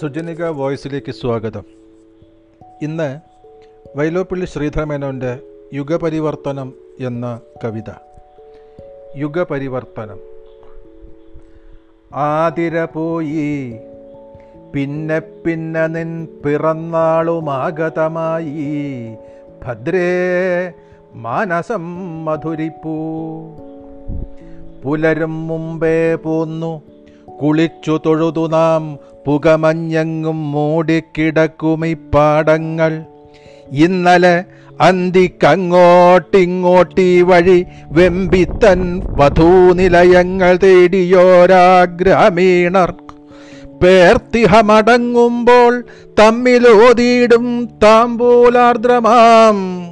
സുജനിക വോയിസിലേക്ക് സ്വാഗതം. ഇന്ന് വൈലോപ്പള്ളി ശ്രീധരമേനോന്റെ യുഗപരിവർത്തനം എന്ന കവിത. യുഗപരിവർത്തനം. ആതിര പോയി പിന്നെ പിന്നെ നിൻ പിറന്നാളുമാഗതമായി. ഭദ്രേ മാനസം മധുരിപ്പൂ. പുലരും മുമ്പേ പോന്നു കുളിച്ചു തൊഴുതു നാം പുകമഞ്ഞെങ്ങും മൂടിക്കിടക്കും ഈ പാടങ്ങൾ ഇന്നലെ അന്തിക്കങ്ങോട്ടിങ്ങോട്ടി വഴി വെമ്പിത്തൻ വധൂനിലയങ്ങൾ തേടിയോരാ ഗ്രാമീണർ പേർത്തിഹമടങ്ങുമ്പോൾ തമ്മിലോതിയിടും താമ്പൂലാർദ്രമാം.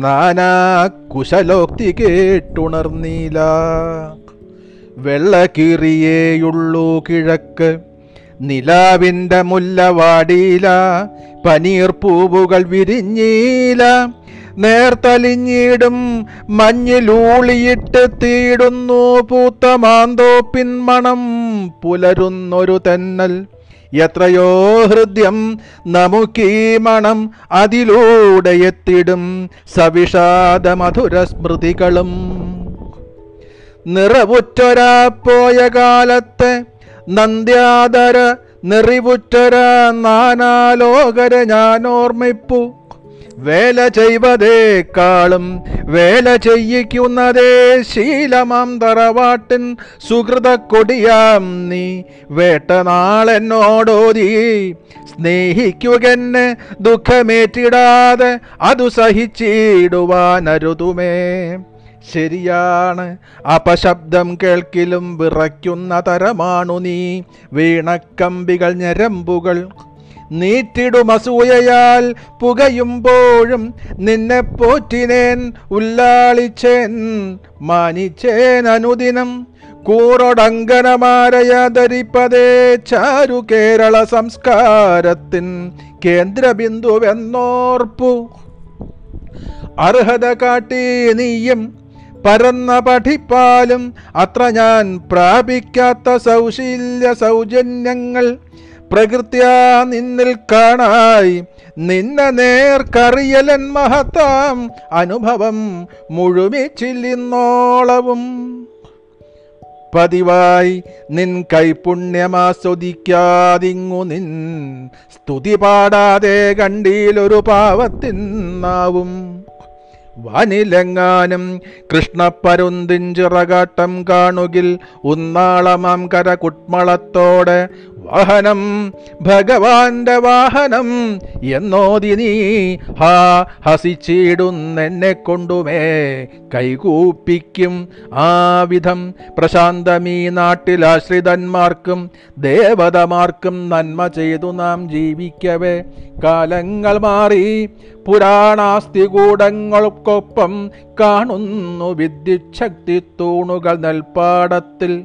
നാനാ കുശലോക്തി കേട്ടുണർന്നീല. വെള്ളക്കീറിയേയുള്ളൂ കിഴക്ക്. നിലാവിന്റെ മുല്ലവാടിയില പനീർ പൂവുകൾ വിരിഞ്ഞീല. നേർത്തലിഞ്ഞിടും മഞ്ഞിലൂളിയിട്ട് തീടുന്നു പൂത്ത മാന്തോപ്പിൻ മണം പുലരുന്നൊരു തെന്നൽ. എത്രയോ ഹൃദ്യം നമുക്കീ മണം അതിലൂടെ എത്തിടും സവിഷാദ മധുര സ്മൃതികളും. നിറവുറ്റൊരാ പോയ കാലത്തെ നന്ദ്യാദര നിറിവുറ്റൊര നാനാലോകര ഞാൻ ഓർമ്മിപ്പു വേല ചെയ്വതേക്കാളും വേല ചെയ്യിക്കുന്നതേ ശീലമാം തറവാട്ടിൻ സുഹൃത കൊടിയാം നീ വേട്ടനാളെന്നോടോതി സ്നേഹിക്കുകെന്നെ ദുഃഖമേറ്റിടാതെ അതു സഹിച്ചിടുവാനരുതുമേ. ശരിയാണ്. അപശബ്ദം കേൾക്കിലും വിറയ്ക്കുന്ന തരമാണു നീ. വീണക്കമ്പികൾ ഞരമ്പുകൾ നീറ്റിടുമസൂയയാൽ പുകയുമ്പോഴും നിന്നെ പോറ്റിനേൻ ഉല്ലാളിച്ചേൻ മാനിച്ചേൻ അനുദിനം. കൂറൊടങ്കനമാരയ ധരിപ്പതേ ചാരു കേരള സംസ്കാരത്തിൻ കേന്ദ്രബിന്ദുവെന്നോർപ്പു. അർഹത കാട്ടി നീയും പരന്ന പഠിപ്പാലും അത്ര ഞാൻ പ്രാപിക്കാത്ത സൗശീല്യ സൗജന്യങ്ങൾ പ്രകൃത്യാ നിന്നിൽ കാണായി. നിന്നെ നേർക്കറിയലൻ മഹത്താം അനുഭവം മുഴുമിച്ചില്ലിന്നോളവും. പതിവായി നിൻ കൈപുണ്യമാസ്വദിക്കാതിങ്ങു നിൻ സ്തുതി പാടാതെ കണ്ടിയിലൊരു പാവത്തിന്നാവും. വാനിലെങ്ങാനും കൃഷ്ണപ്പരുന്തിഞ്ചിറകാട്ടം കാണുകിൽ ഉന്നാളമാം കര കുട്മളത്തോടെ വാഹനം ഭഗവാന്റെ വാഹനം എന്നോതി നീ. ഹാ ഹസിച്ചിടുന്നെന്നെ കൊണ്ടുമേ കൈകൂപ്പിക്കും ആ വിധം. പ്രശാന്തമീ നാട്ടിലാശ്രിതന്മാർക്കും ദേവതമാർക്കും നന്മ ചെയ്തു നാം ജീവിക്കവേ. കാലങ്ങൾ മാറി പുരാണാസ്തികൂടങ്ങൾക്കൊപ്പം കാണുന്നു വിദ്യുച്ഛക്തി തൂണുകൾ നെൽപ്പാടത്തിൽ.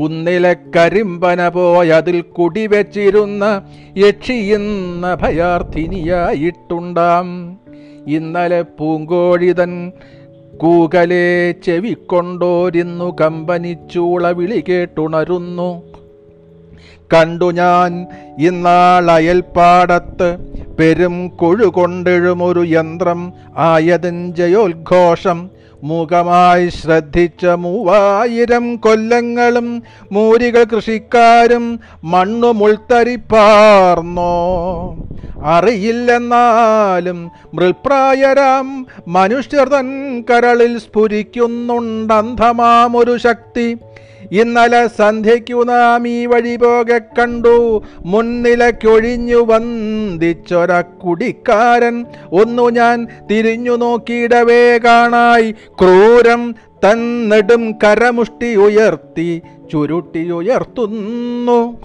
കുന്നിലെ കരിമ്പന പോയതിൽ കുടിവെച്ചിരുന്ന യക്ഷിയെന്ന ഭയാർത്ഥിനിയായിട്ടുണ്ടാം. ഇന്നലെ പൂങ്കോഴിതൻ കൂകലെ ചെവിക്കൊണ്ടോരിന്നു കമ്പനിച്ചൂള വിളി കേട്ടുണരുന്നു. കണ്ടു ഞാൻ ഇന്നാളയൽപ്പാടത്ത് പെരും കൊഴുകൊണ്ടെഴുമൊരു യന്ത്രം ആയതിൻ ജയോദ്ഘോഷം മുഖമായി ശ്രദ്ധിച്ച മൂവായിരം കൊല്ലങ്ങളും മൂരികൾ കൃഷിക്കാരും മണ്ണു മുൾത്തരിപ്പാർന്നോ? അറിയില്ലെന്നാലും മൃൽപ്രായരാം മനുഷ്യർ തൻ കരളിൽ സ്ഫുരിക്കുന്നുണ്ടന്ധമാമൊരു ശക്തി. ഇന്നലെ സന്ധ്യയ്ക്കു നാം ഈ വഴി പോകെ കണ്ടു. മുൻനിലക്കൊഴിഞ്ഞു വന്ദിച്ചൊര കുടിക്കാരൻ. ഒന്നു ഞാൻ തിരിഞ്ഞു നോക്കിയിടവേ കാണായി. ക്രൂരം തന്നെടും കരമുഷ്ടി ഉയർത്തി ചുരുട്ടിയുയർത്തുന്നു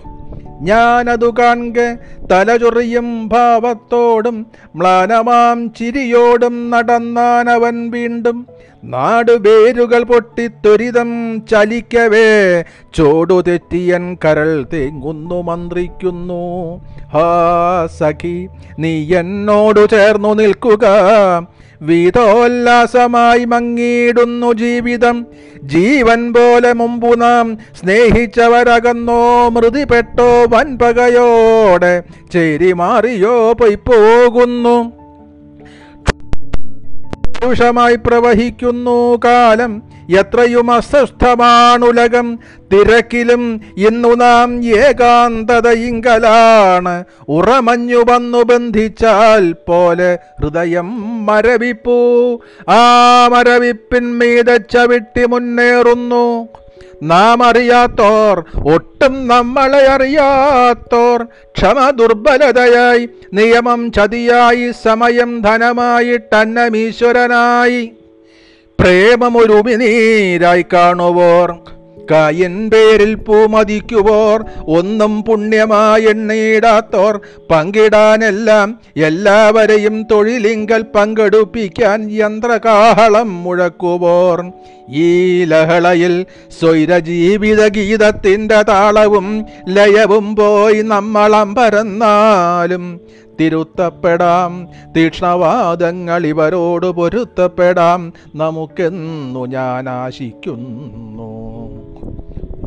ഞാനതു കാണെ തലചൊറിയും ഭാവത്തോടും മ്ലാനമാം ചിരിയോടും നടന്നാനവൻ വീണ്ടും നാടുപേരുകൾ പൊട്ടിത്തൊരിതം ചലിക്കവേ ചോടു തെറ്റിയൻ കരൾ തേങ്ങുന്നു മന്ത്രിക്കുന്നു. ഹാ സഖി നീ എന്നോടു ചേർന്നു നിൽക്കുക. വീതോല്ലാസമായി മങ്ങിയിടുന്നു ജീവിതം. ജീവൻ പോലെ മുമ്പു നാം സ്നേഹിച്ചവരകന്നോ മൃതിപ്പെട്ടോ വൻപകയോടെ ചേരി മാറിയോ പൊയ് പോകുന്നു പരുഷമായി പ്രവഹിക്കുന്നു കാലം. എത്രയും അസ്വസ്ഥമാണുലകം. തിരക്കിലും ഇന്നു നാം ഏകാന്തതയിങ്കലാണ്. ഉറമഞ്ഞു വന്നു ബന്ധിച്ചാൽ പോലെ ഹൃദയം മരവിപ്പൂ. ആ മരവിപ്പിൻമീത ചവിട്ടി മുന്നേറുന്നു. നാം അറിയാത്തോർ ഒട്ടും നമ്മളെ അറിയാത്തോർ. ക്ഷമ ദുർബലതയായി നിയമം ചതിയായി സമയം ധനമായിട്ടന്നമീശ്വരനായി പ്രേമമൊരുമിനീരായി കാണുവോർ. കായൻ പേരിൽ പൂമതിക്കുവോർ. ഒന്നും പുണ്യമായി എണ്ണയിടാത്തോർ പങ്കിടാനെല്ലാം എല്ലാവരെയും തൊഴിലിങ്കൽ പങ്കെടുപ്പിക്കാൻ യന്ത്രകാഹളം മുഴക്കുവോർ. ഈ ലഹളയിൽ സ്വൈരജീവിത ഗീതത്തിന്റെ താളവും ലയവും പോയി നമ്മളമ്പരന്നാലും തിരുത്തപ്പെടാം തീക്ഷ്ണവാദങ്ങൾ ഇവരോട് പൊരുത്തപ്പെടാം. നമുക്കെന്നു ഞാൻ ആശിക്കുന്നു.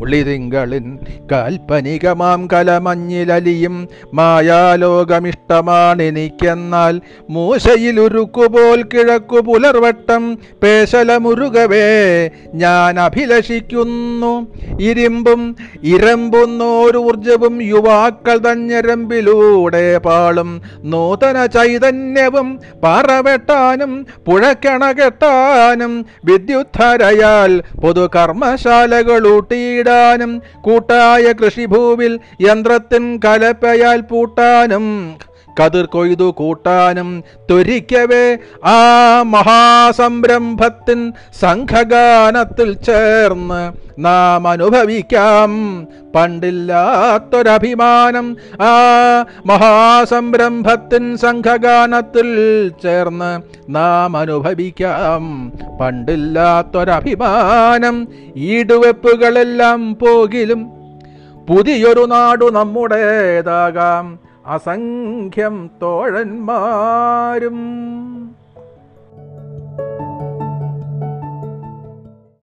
ഉളിതിങ്കളിൻ കാൽപ്പനികമാം കലമഞ്ഞിലലിയും മായാലോകമിഷ്ടമാണെനിക്കെന്നാൽ മൂശയിലുരുക്കുപോൽ കിഴക്കു പുലർവട്ടം പേശലമുരുകവേ ഞാൻ അഭിലഷിക്കുന്നു. ഇരുമ്പും ഇരമ്പുന്നോരു ഊർജവും യുവാക്കൾ തഞ്ഞരമ്പിലൂടെ പാളും. നൂതന ചൈതന്യവും പാറവെട്ടാനും പുഴക്കണകെട്ടാനും വിദ്യുദ്ധരയാൽ പൊതുകർമ്മശാലകൾ ഊട്ടിയിടാനും കൂട്ടായ കൃഷിഭൂവിൽ യന്ത്രത്തിൻ കലപ്പയാൽ പൂട്ടാനും കതിർ കൊയ്തു കൂട്ടാനും ത്വരിക്കവേ ആ മഹാസംരംഭത്തിൻ സംഘഗാനത്തിൽ ചേർന്ന് നാം അനുഭവിക്കാം. പണ്ടില്ലാത്തൊരഭിമാനം ആ മഹാസംരംഭത്തിൻ സംഘഗാനത്തിൽ ചേർന്ന് നാം അനുഭവിക്കാം. പണ്ടില്ലാത്തൊരഭിമാനം ഈടുവെപ്പുകളെല്ലാം പോകിലും പുതിയൊരു നാടു നമ്മുടേതാകാം. അസംഖ്യം തോഴന്മാരും